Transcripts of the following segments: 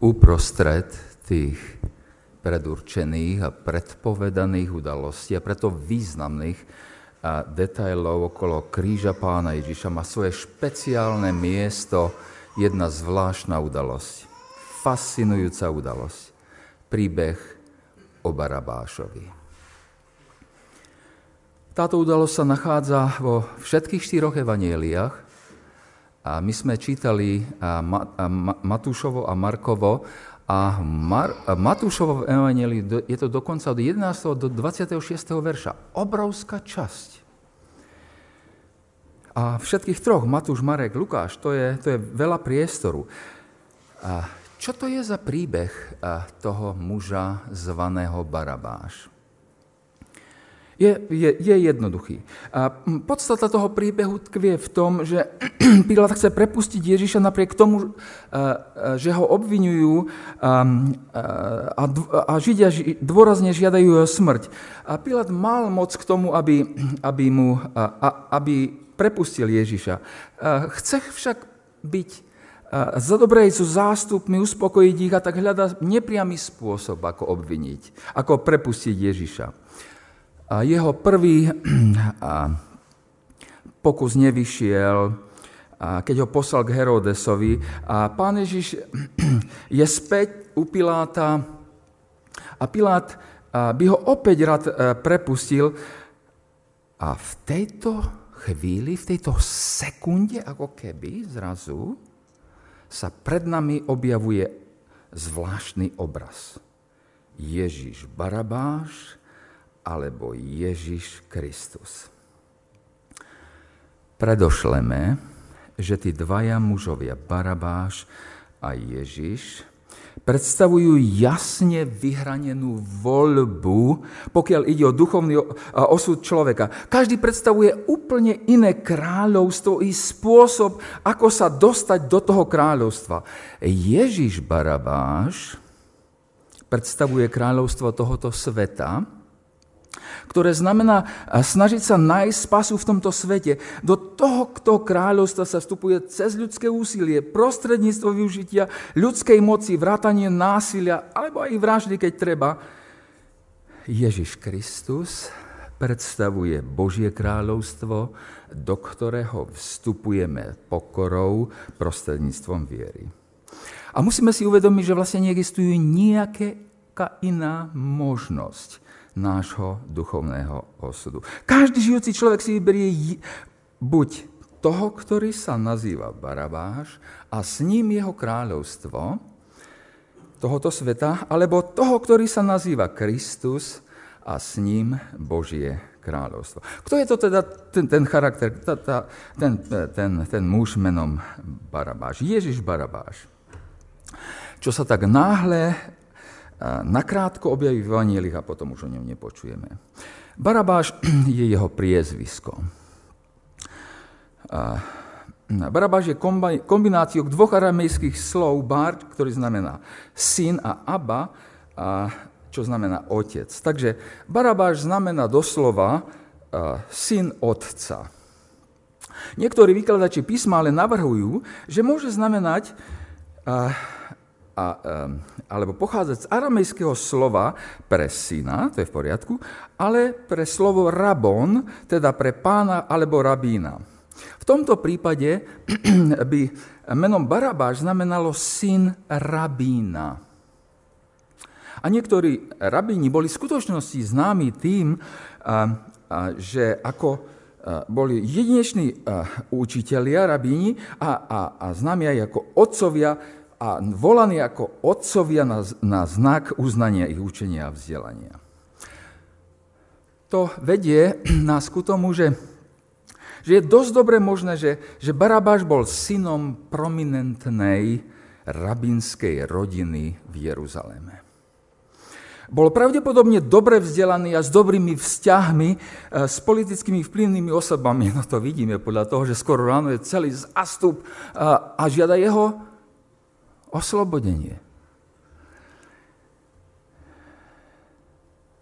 uprostred tých predurčených a predpovedaných udalostí a preto významných a detailov okolo kríža pána Ježiša má svoje špeciálne miesto jedna zvláštna udalosť. Fascinujúca udalosť. Príbeh o Barabášovi. Táto udalosť sa nachádza vo všetkých štyroch evanieliách. A my sme čítali Matúšovo a Markovo a Mar- Matúšovo evangelii je to dokonca od 11. do 26. verša. Obrovská časť. A všetkých troch, Matúš, Marek, Lukáš, to je, to je veľa priestoru. A čo to je za príbeh toho muža zvaného Barabáš? Je, je, je jednoduchý. A podstata toho príbehu tkvie v tom, že Pilát chce prepustiť Ježiša napriek tomu, že ho obvinujú a, a Židia dôrazne žiadajú jeho smrť. A Pilát mal moc k tomu, aby, aby, mu, aby prepustil Ježiša. Chce však byť za dobrej sú zástupmi, uspokojiť ich a tak hľada nepriamy spôsob, ako obviniť, ako prepustiť Ježiša. Jeho prvý pokus nevyšiel, keď ho poslal k Herodesovi. A pán Ježiš je späť u Piláta a Pilát by ho opäť rád e, prepustil. A v tejto chvíli, v tejto sekunde, ako keby zrazu, sa pred nami objavuje zvláštny obraz. Ježiš Barabáš alebo Ježiš Kristus. Predošleme, že tí dvaja mužovia, Barabáš a Ježiš, predstavujú jasne vyhranenú voľbu, pokiaľ ide o duchovný osud človeka. Každý predstavuje úplne iné kráľovstvo i spôsob, ako sa dostať do toho kráľovstva. Ježiš Barabáš predstavuje kráľovstvo tohoto sveta, ktoré znamená snažiť sa nájsť spasu v tomto svete. Do toho, kto kráľovstva sa vstupuje cez ľudské úsilie, prostredníctvo využitia ľudskej moci, vrátanie násilia, alebo aj vraždy, keď treba. Ježiš Kristus predstavuje Božie kráľovstvo, do ktorého vstupujeme pokorou prostredníctvom viery. A musíme si uvedomiť, že vlastne neexistujú nejaká iná možnosť nášho duchovného osudu. Každý žijúci človek si vyberie buď toho, ktorý sa nazýva Barabáš a s ním jeho kráľovstvo tohoto sveta, alebo toho, ktorý sa nazýva Kristus a s ním Božie kráľovstvo. Kto je to teda ten, ten charakter, ta, ta, ten, ten, ten muž menom Barabáš? Ježiš Barabáš. Čo sa tak náhle nakrátko objaví v Evanielich a potom už o ňom nepočujeme. Barabáš je jeho priezvisko. Barabáš je kombináciou dvoch aramejských slov bar, ktorý znamená syn a aba, a čo znamená otec. Takže Barabáš znamená doslova syn otca. Niektorí vykladači písma ale navrhujú, že môže znamenať a, alebo pochádza z aramejského slova pre syna, to je v poriadku, ale pre slovo rabon, teda pre pána alebo rabína. V tomto prípade by menom Barabáš znamenalo syn rabína. A niektorí rabíni boli v skutočnosti známi tým, že ako boli jedineční učitelia, rabíni a, a, a známi aj ako otcovia a volaní ako otcovia na, na znak uznania ich učenia a vzdelania. To vedie nás ku tomu, že, že je dosť dobre možné, že, že Barabáš bol synom prominentnej rabinskej rodiny v Jeruzaleme. Bol pravdepodobne dobre vzdelaný a s dobrými vzťahmi e, s politickými vplyvnými osobami. No to vidíme podľa toho, že skoro ráno je celý zastup a, a žiada jeho oslobodenie.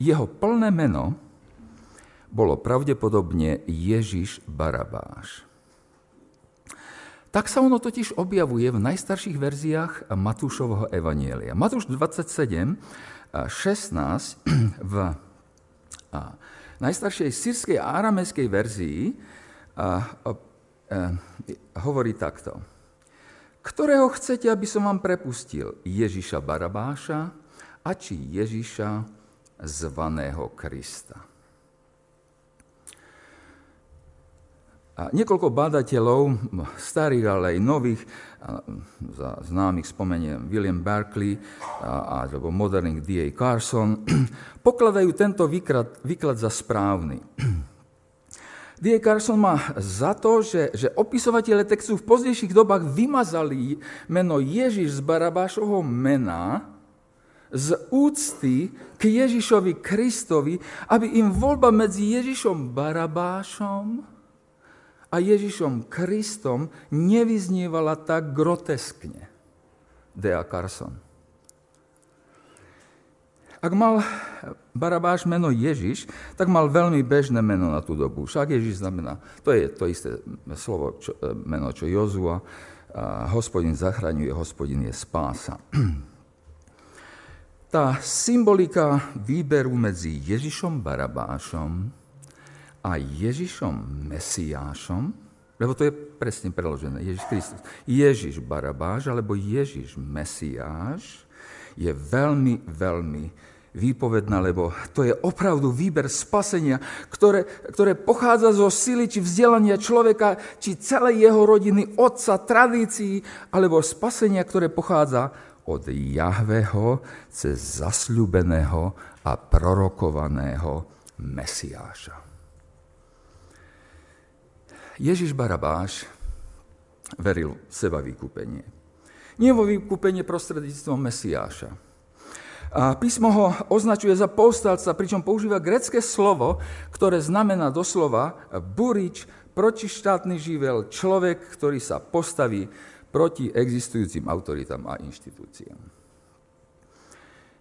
Jeho plné meno bolo pravdepodobne Ježiš Barabáš. Tak sa ono totiž objavuje v najstarších verziách Matúšovho evanielia. Matúš 27, 16 v najstaršej sírskej a aramejskej verzii hovorí takto. Ktorého chcete, aby som vám prepustil? Ježiša Barabáša a či Ježiša zvaného Krista? A niekoľko bádateľov, starých, ale aj nových, za známych spomeniem William Berkeley alebo moderných D.A. Carson, pokladajú tento výklad, výklad za správny. D.A. Carson má za to, že, že opisovateľe textu v pozdejších dobách vymazali meno Ježiš z Barabášovho mena z úcty k Ježišovi Kristovi, aby im voľba medzi Ježišom Barabášom a Ježišom Kristom nevyznievala tak groteskne. Dea Carson. Ak mal Barabáš meno Ježiš, tak mal veľmi bežné meno na tú dobu. Však Ježiš znamená, to je to isté slovo, čo, e, meno, čo Jozua. Hospodin zachraňuje, hospodin je spása. Tá symbolika výberu medzi Ježišom Barabášom a Ježišom Mesiášom, lebo to je presne preložené, Ježiš Kristus. Ježiš Barabáš alebo Ježiš Mesiáš je veľmi, veľmi výpovedná, lebo to je opravdu výber spasenia, ktoré, ktoré pochádza zo sily či vzdelania človeka, či celej jeho rodiny, otca, tradícií, alebo spasenia, ktoré pochádza od Jahveho cez zasľubeného a prorokovaného Mesiáša. Ježiš Barabáš veril v seba vykúpenie. Nie vo vykúpenie prostredníctvom Mesiáša. A písmo ho označuje za povstalca, pričom používa grecké slovo, ktoré znamená doslova burič, protištátny živel, človek, ktorý sa postaví proti existujúcim autoritám a inštitúciám.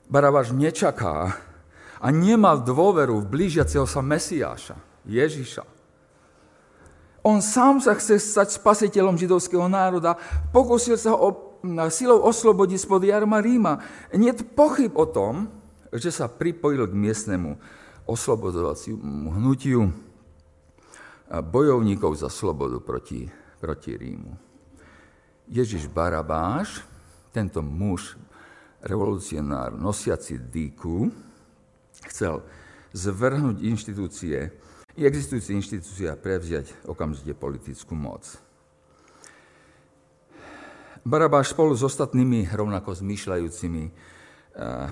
Barabáš nečaká a nemá dôveru v blížiaceho sa Mesiáša, Ježiša. On sám sa chce stať spasiteľom židovského národa, pokusil sa ho silou oslobodiť spod jarma Ríma. Nie pochyb o tom, že sa pripojil k miestnemu oslobodovaciemu hnutiu bojovníkov za slobodu proti, proti Rímu. Ježiš Barabáš, tento muž, revolucionár, nosiaci dýku, chcel zvrhnúť inštitúcie existujúce inštitúcia prevziať okamžite politickú moc. Barabáš spolu s ostatnými rovnako zmýšľajúcimi eh,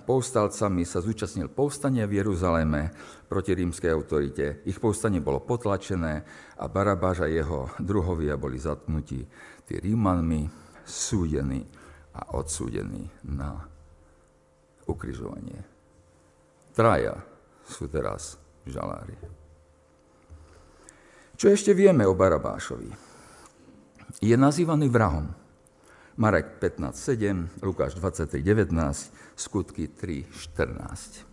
povstalcami sa zúčastnil povstania v Jeruzaleme proti rímskej autorite. Ich povstanie bolo potlačené a Barabáš a jeho druhovia boli zatknutí tí Rímanmi, súdení a odsúdení na ukrižovanie. Traja sú teraz žalári. Čo ešte vieme o Barabášovi? Je nazývaný vrahom. Marek 15.7, Lukáš 23.19, skutky 3.14.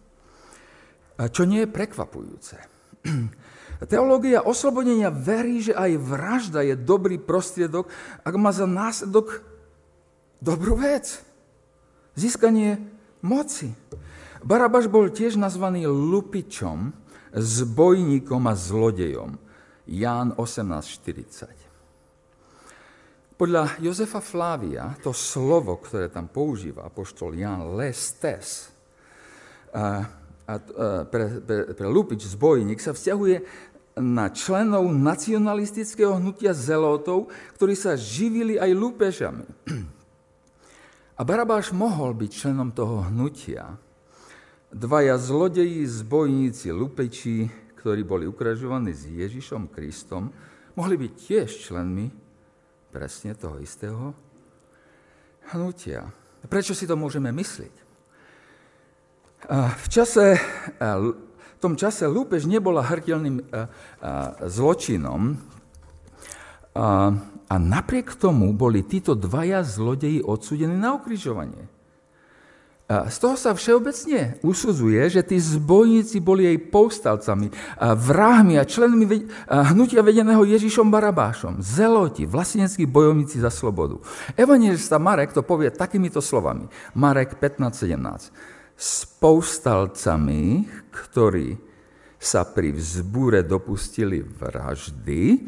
A čo nie je prekvapujúce. Teológia oslobodenia verí, že aj vražda je dobrý prostriedok, ak má za následok dobrú vec. Získanie moci. Barabaš bol tiež nazvaný lupičom, zbojníkom a zlodejom. Ján 18.40. Podľa Jozefa Flávia to slovo, ktoré tam používa apoštol Ján lestes, a, a, pre, pre, pre lupič, zbojník, sa vzťahuje na členov nacionalistického hnutia zelotov, ktorí sa živili aj lúpežami. A Barabáš mohol byť členom toho hnutia. Dvaja zlodeji, zbojníci, lupeči, ktorí boli ukražovaní s Ježišom Kristom, mohli byť tiež členmi presne toho istého hnutia. Prečo si to môžeme myslieť? V, čase, v tom čase lúpež nebola hrtelným zločinom a napriek tomu boli títo dvaja zlodeji odsúdení na ukrižovanie. Z toho sa všeobecne usudzuje, že tí zbojníci boli jej povstalcami, vrahmi a členmi hnutia vedeného Ježišom Barabášom, zeloti, vlasteneckí bojovníci za slobodu. Evangelista Marek to povie takýmito slovami. Marek 15.17. S povstalcami, ktorí sa pri vzbúre dopustili vraždy,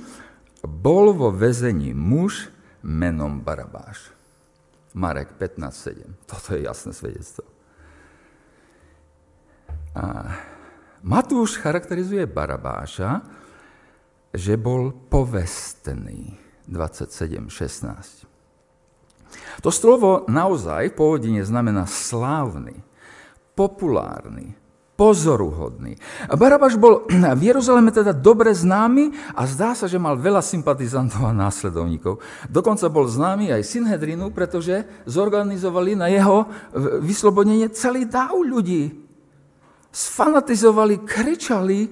bol vo väzení muž menom Barabáš. Marek 15.7. Toto je jasné svedectvo. A Matúš charakterizuje Barabáša, že bol povestný. 27.16. To slovo naozaj v pôvodine znamená slávny, populárny, pozoruhodný. Barabáš bol v Jeruzaleme teda dobre známy a zdá sa, že mal veľa sympatizantov a následovníkov. Dokonca bol známy aj Synhedrinu, pretože zorganizovali na jeho vyslobodenie celý dáv ľudí. Sfanatizovali, kričali,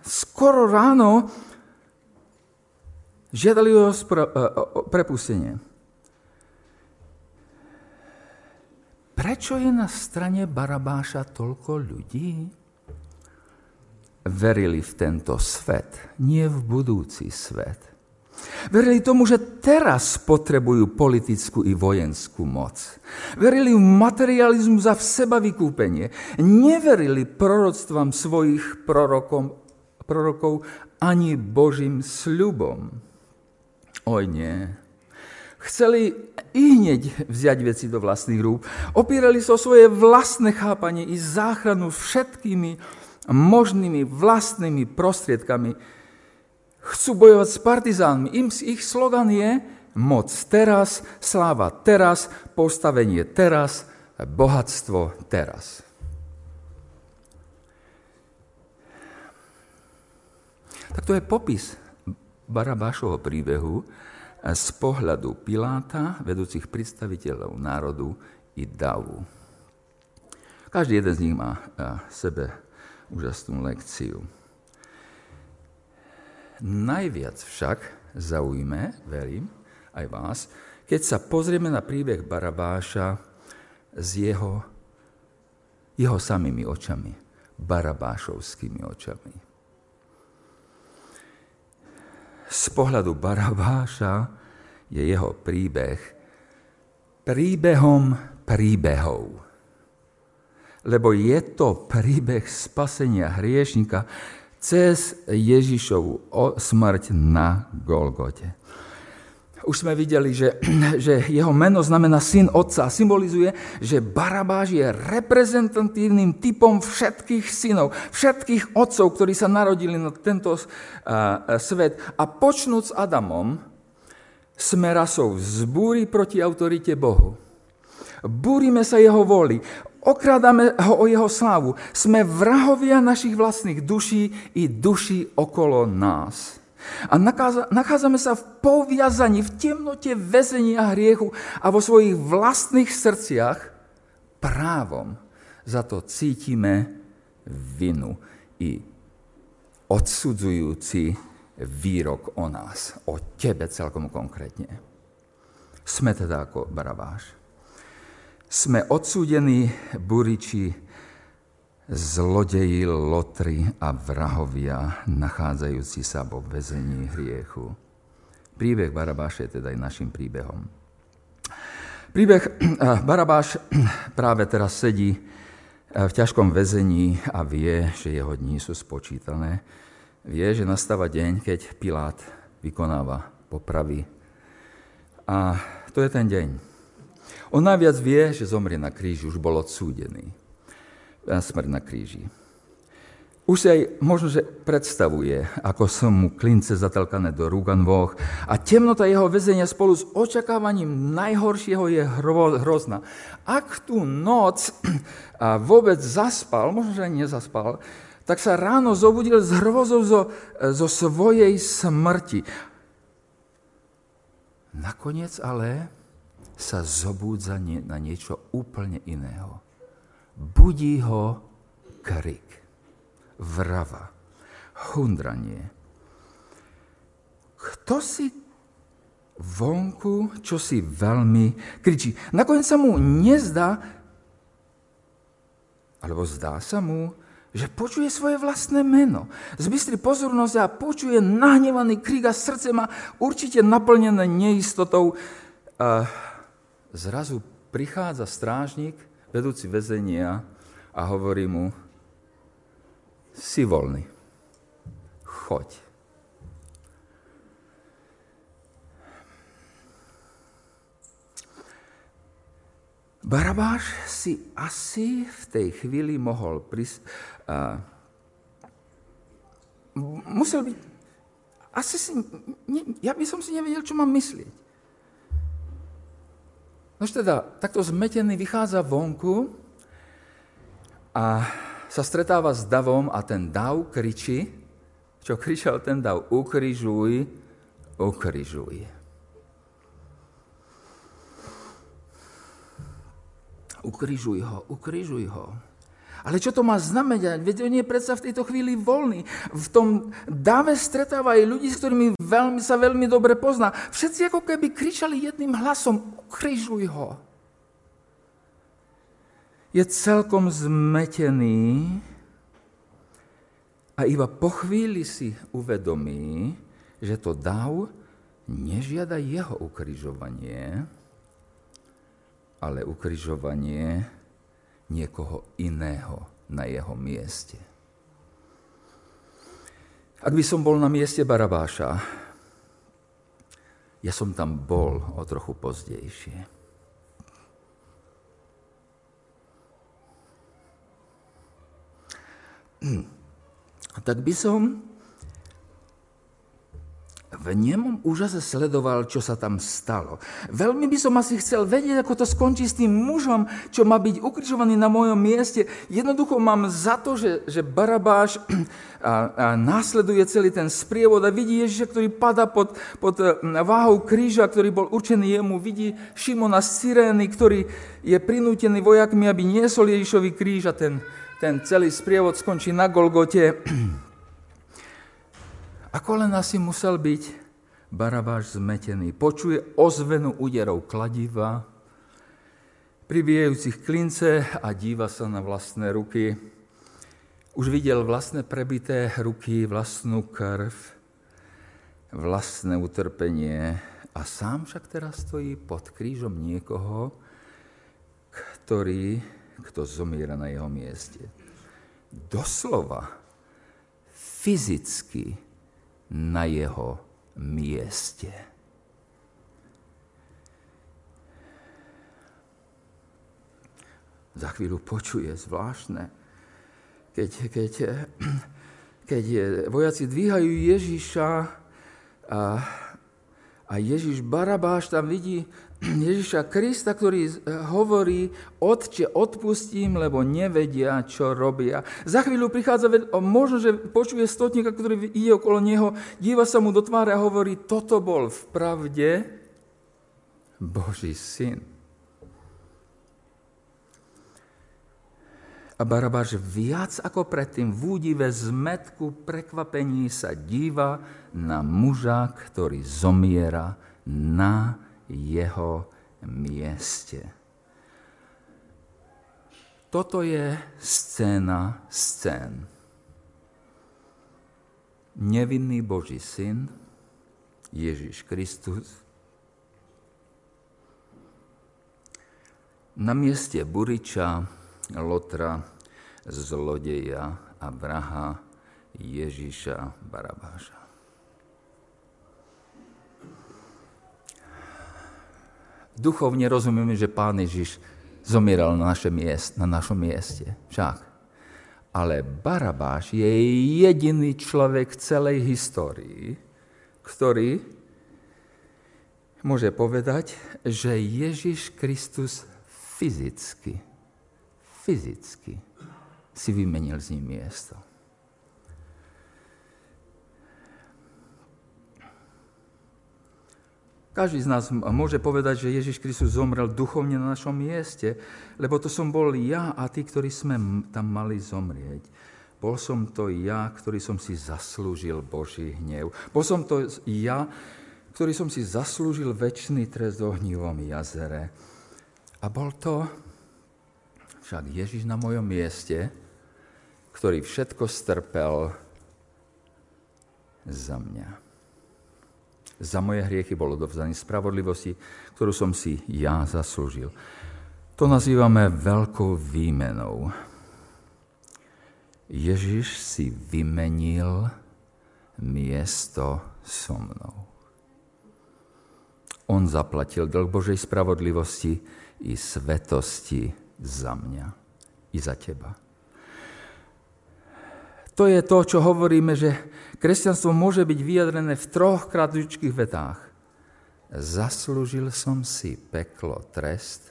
skoro ráno žiadali o prepustenie. Prečo je na strane Barabáša toľko ľudí? Verili v tento svet, nie v budúci svet. Verili tomu, že teraz potrebujú politickú i vojenskú moc. Verili v materializmu za v seba vykúpenie. Neverili proroctvám svojich prorokom, prorokov ani Božím sľubom. Oj nie. Chceli i hneď vziať veci do vlastných rúk. Opírali sa o svoje vlastné chápanie i záchranu všetkými možnými vlastnými prostriedkami. Chcú bojovať s partizánmi. Im, ich slogan je moc teraz, sláva teraz, postavenie teraz, bohatstvo teraz. Tak to je popis Barabášovho príbehu, z pohľadu Piláta, vedúcich predstaviteľov národu i davu. Každý jeden z nich má sebe úžasnú lekciu. Najviac však zaujíme, verím, aj vás, keď sa pozrieme na príbeh Barabáša s jeho, jeho samými očami, barabášovskými očami z pohľadu Barabáša je jeho príbeh príbehom príbehov. Lebo je to príbeh spasenia hriešnika cez Ježišovu smrť na Golgote. Už sme videli, že, že jeho meno znamená syn otca a symbolizuje, že Barabáš je reprezentatívnym typom všetkých synov, všetkých otcov, ktorí sa narodili na tento uh, svet. A počnúc Adamom, sme rasou zbúri proti autorite Bohu. Búrime sa jeho voli, okrádame ho o jeho slávu. Sme vrahovia našich vlastných duší i duší okolo nás. A nachádzame sa v poviazaní, v temnote väzenia hriechu a vo svojich vlastných srdciach právom za to cítime vinu i odsudzujúci výrok o nás, o tebe celkom konkrétne. Sme teda ako Barabáš. Sme odsúdení buriči zlodeji, lotry a vrahovia, nachádzajúci sa vo väzení hriechu. Príbeh Barabáša je teda aj našim príbehom. Príbeh eh, Barabáš práve teraz sedí eh, v ťažkom väzení a vie, že jeho dní sú spočítané. Vie, že nastáva deň, keď Pilát vykonáva popravy. A to je ten deň. On najviac vie, že zomrie na kríži, už bol odsúdený smrť na kríži. Už si aj možno, že predstavuje, ako som mu klince zatalkané do rúk a nôh a temnota jeho väzenia spolu s očakávaním najhoršieho je hrozná. Ak tú noc vôbec zaspal, možno, že nezaspal, tak sa ráno zobudil s hrozou zo, zo svojej smrti. Nakoniec ale sa zobúdza na niečo úplne iného budí ho krik, vrava, hundranie. Kto si vonku, čo si veľmi kričí. Nakoniec sa mu nezdá Alebo zdá sa mu, že počuje svoje vlastné meno. Zbystri pozornosť a počuje nahnevaný krik a srdce má určite naplnené neistotou. A zrazu prichádza strážnik, vedúci väzenia a hovorí mu, si voľný, choď. Barabáš si asi v tej chvíli mohol pris... Uh, musel byť... Asi si... Ne, ja by som si nevedel, čo mám myslieť. Nož teda, takto zmetený vychádza vonku a sa stretáva s davom a ten dav kričí, čo kričal ten dav, ukrižuj, ukrižuj. ukrižuj ho, ukrižuj ho. Ale čo to má znamenať? Veď on je predsa v tejto chvíli voľný. V tom dáve stretáva ľudí, s ktorými veľmi, sa veľmi dobre pozná. Všetci ako keby kričali jedným hlasom, ukrižuj ho. Je celkom zmetený a iba po chvíli si uvedomí, že to dáv nežiada jeho ukrižovanie, ale ukrižovanie niekoho iného na jeho mieste. Ak by som bol na mieste Barabáša, ja som tam bol o trochu pozdejšie. Tak by som v nemom úžase sledoval, čo sa tam stalo. Veľmi by som asi chcel vedieť, ako to skončí s tým mužom, čo má byť ukrižovaný na mojom mieste. Jednoducho mám za to, že, že Barabáš a, a následuje celý ten sprievod a vidí Ježiša, ktorý pada pod, pod e, váhou kríža, ktorý bol určený jemu. Vidí Šimona z Sirény, ktorý je prinútený vojakmi, aby niesol Ježišovi kríž a ten, ten celý sprievod skončí na Golgote. Ako len asi musel byť Barabáš zmetený. Počuje ozvenu úderov kladiva, pribíjajúcich klince a díva sa na vlastné ruky. Už videl vlastné prebité ruky, vlastnú krv, vlastné utrpenie a sám však teraz stojí pod krížom niekoho, ktorý, kto zomiera na jeho mieste. Doslova, fyzicky na jeho mieste. Za chvíľu počuje zvláštne, keď, keď, keď vojaci dvíhajú Ježiša a, a Ježiš Barabáš tam vidí Ježiša Krista, ktorý hovorí, Otče, odpustím, lebo nevedia, čo robia. Za chvíľu prichádza, možno, že počuje stotníka, ktorý ide okolo neho, díva sa mu do tváre a hovorí, toto bol v pravde Boží syn. A Barabáš viac ako predtým v údive zmetku prekvapení sa díva na muža, ktorý zomiera na jeho mieste. Toto je scéna scén. Nevinný Boží syn, Ježíš Kristus, na mieste Buriča, Lotra, zlodeja a vraha Ježíša Barabáša. duchovne rozumieme, že Pán Ježiš zomieral na, naše miest, na našom mieste. Však. Ale Barabáš je jediný človek v celej histórii, ktorý môže povedať, že Ježiš Kristus fyzicky, fyzicky si vymenil s ním miesto. Každý z nás môže povedať, že Ježiš Kristus zomrel duchovne na našom mieste, lebo to som bol ja a tí, ktorí sme tam mali zomrieť. Bol som to ja, ktorý som si zaslúžil Boží hnev. Bol som to ja, ktorý som si zaslúžil väčší trest v ohnivom jazere. A bol to však Ježiš na mojom mieste, ktorý všetko strpel za mňa. Za moje hriechy bolo dovzdaný spravodlivosti, ktorú som si ja zaslúžil. To nazývame veľkou výmenou. Ježiš si vymenil miesto so mnou. On zaplatil dlh Božej spravodlivosti i svetosti za mňa i za teba. To je to, čo hovoríme, že kresťanstvo môže byť vyjadrené v troch kratučkých vetách. Zaslúžil som si peklo, trest.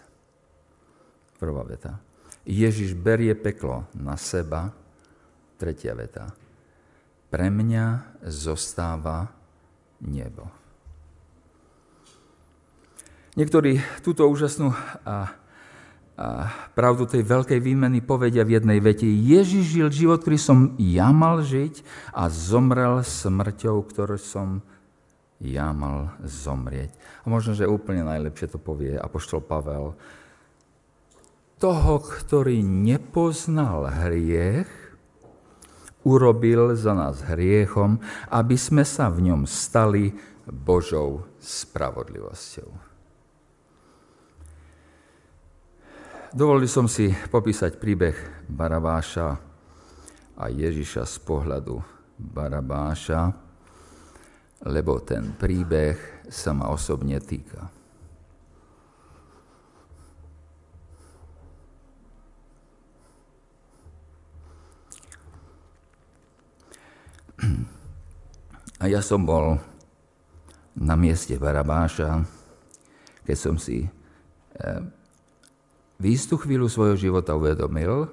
Prvá veta. Ježiš berie peklo na seba. Tretia veta. Pre mňa zostáva nebo. Niektorí túto úžasnú a pravdu tej veľkej výmeny povedia v jednej vete. Ježiš žil život, ktorý som ja mal žiť a zomrel smrťou, ktorú som ja mal zomrieť. A možno, že úplne najlepšie to povie Apoštol Pavel. Toho, ktorý nepoznal hriech, urobil za nás hriechom, aby sme sa v ňom stali Božou spravodlivosťou. Dovolil som si popísať príbeh Barabáša a Ježiša z pohľadu Barabáša, lebo ten príbeh sa ma osobne týka. A ja som bol na mieste Barabáša, keď som si eh, v istú chvíľu svojho života uvedomil,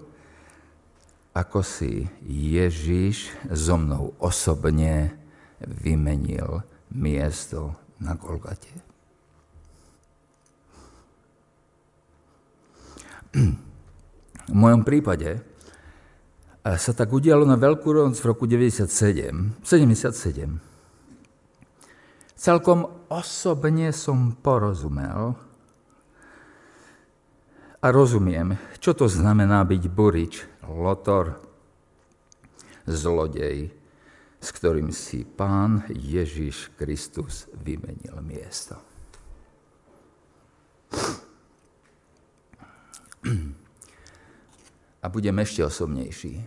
ako si Ježiš so mnou osobne vymenil miesto na Golgate. V mojom prípade sa tak udialo na Veľkú noc v roku 97, 77. Celkom osobne som porozumel, a rozumiem, čo to znamená byť burič, lotor, zlodej, s ktorým si pán Ježiš Kristus vymenil miesto. A budem ešte osobnejší.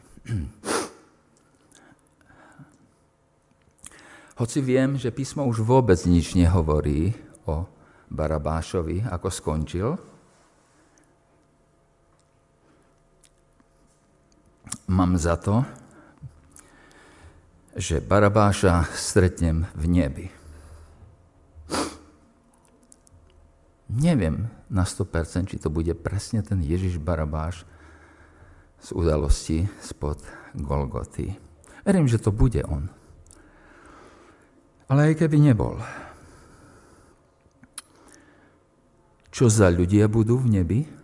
Hoci viem, že písmo už vôbec nič nehovorí o Barabášovi, ako skončil, mám za to, že Barabáša stretnem v nebi. Neviem na 100%, či to bude presne ten Ježiš Barabáš z udalosti spod Golgoty. Verím, že to bude on. Ale aj keby nebol. Čo za ľudia budú v nebi?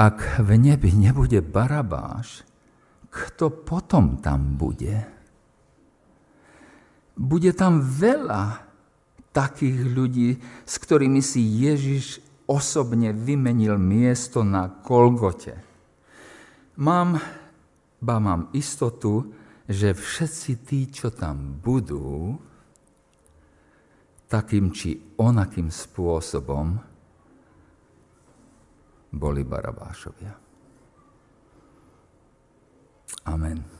Ak v nebi nebude Barabáš, kto potom tam bude? Bude tam veľa takých ľudí, s ktorými si Ježiš osobne vymenil miesto na Kolgote. Mám, ba mám istotu, že všetci tí, čo tam budú, takým či onakým spôsobom boli Barabášovia. Amen.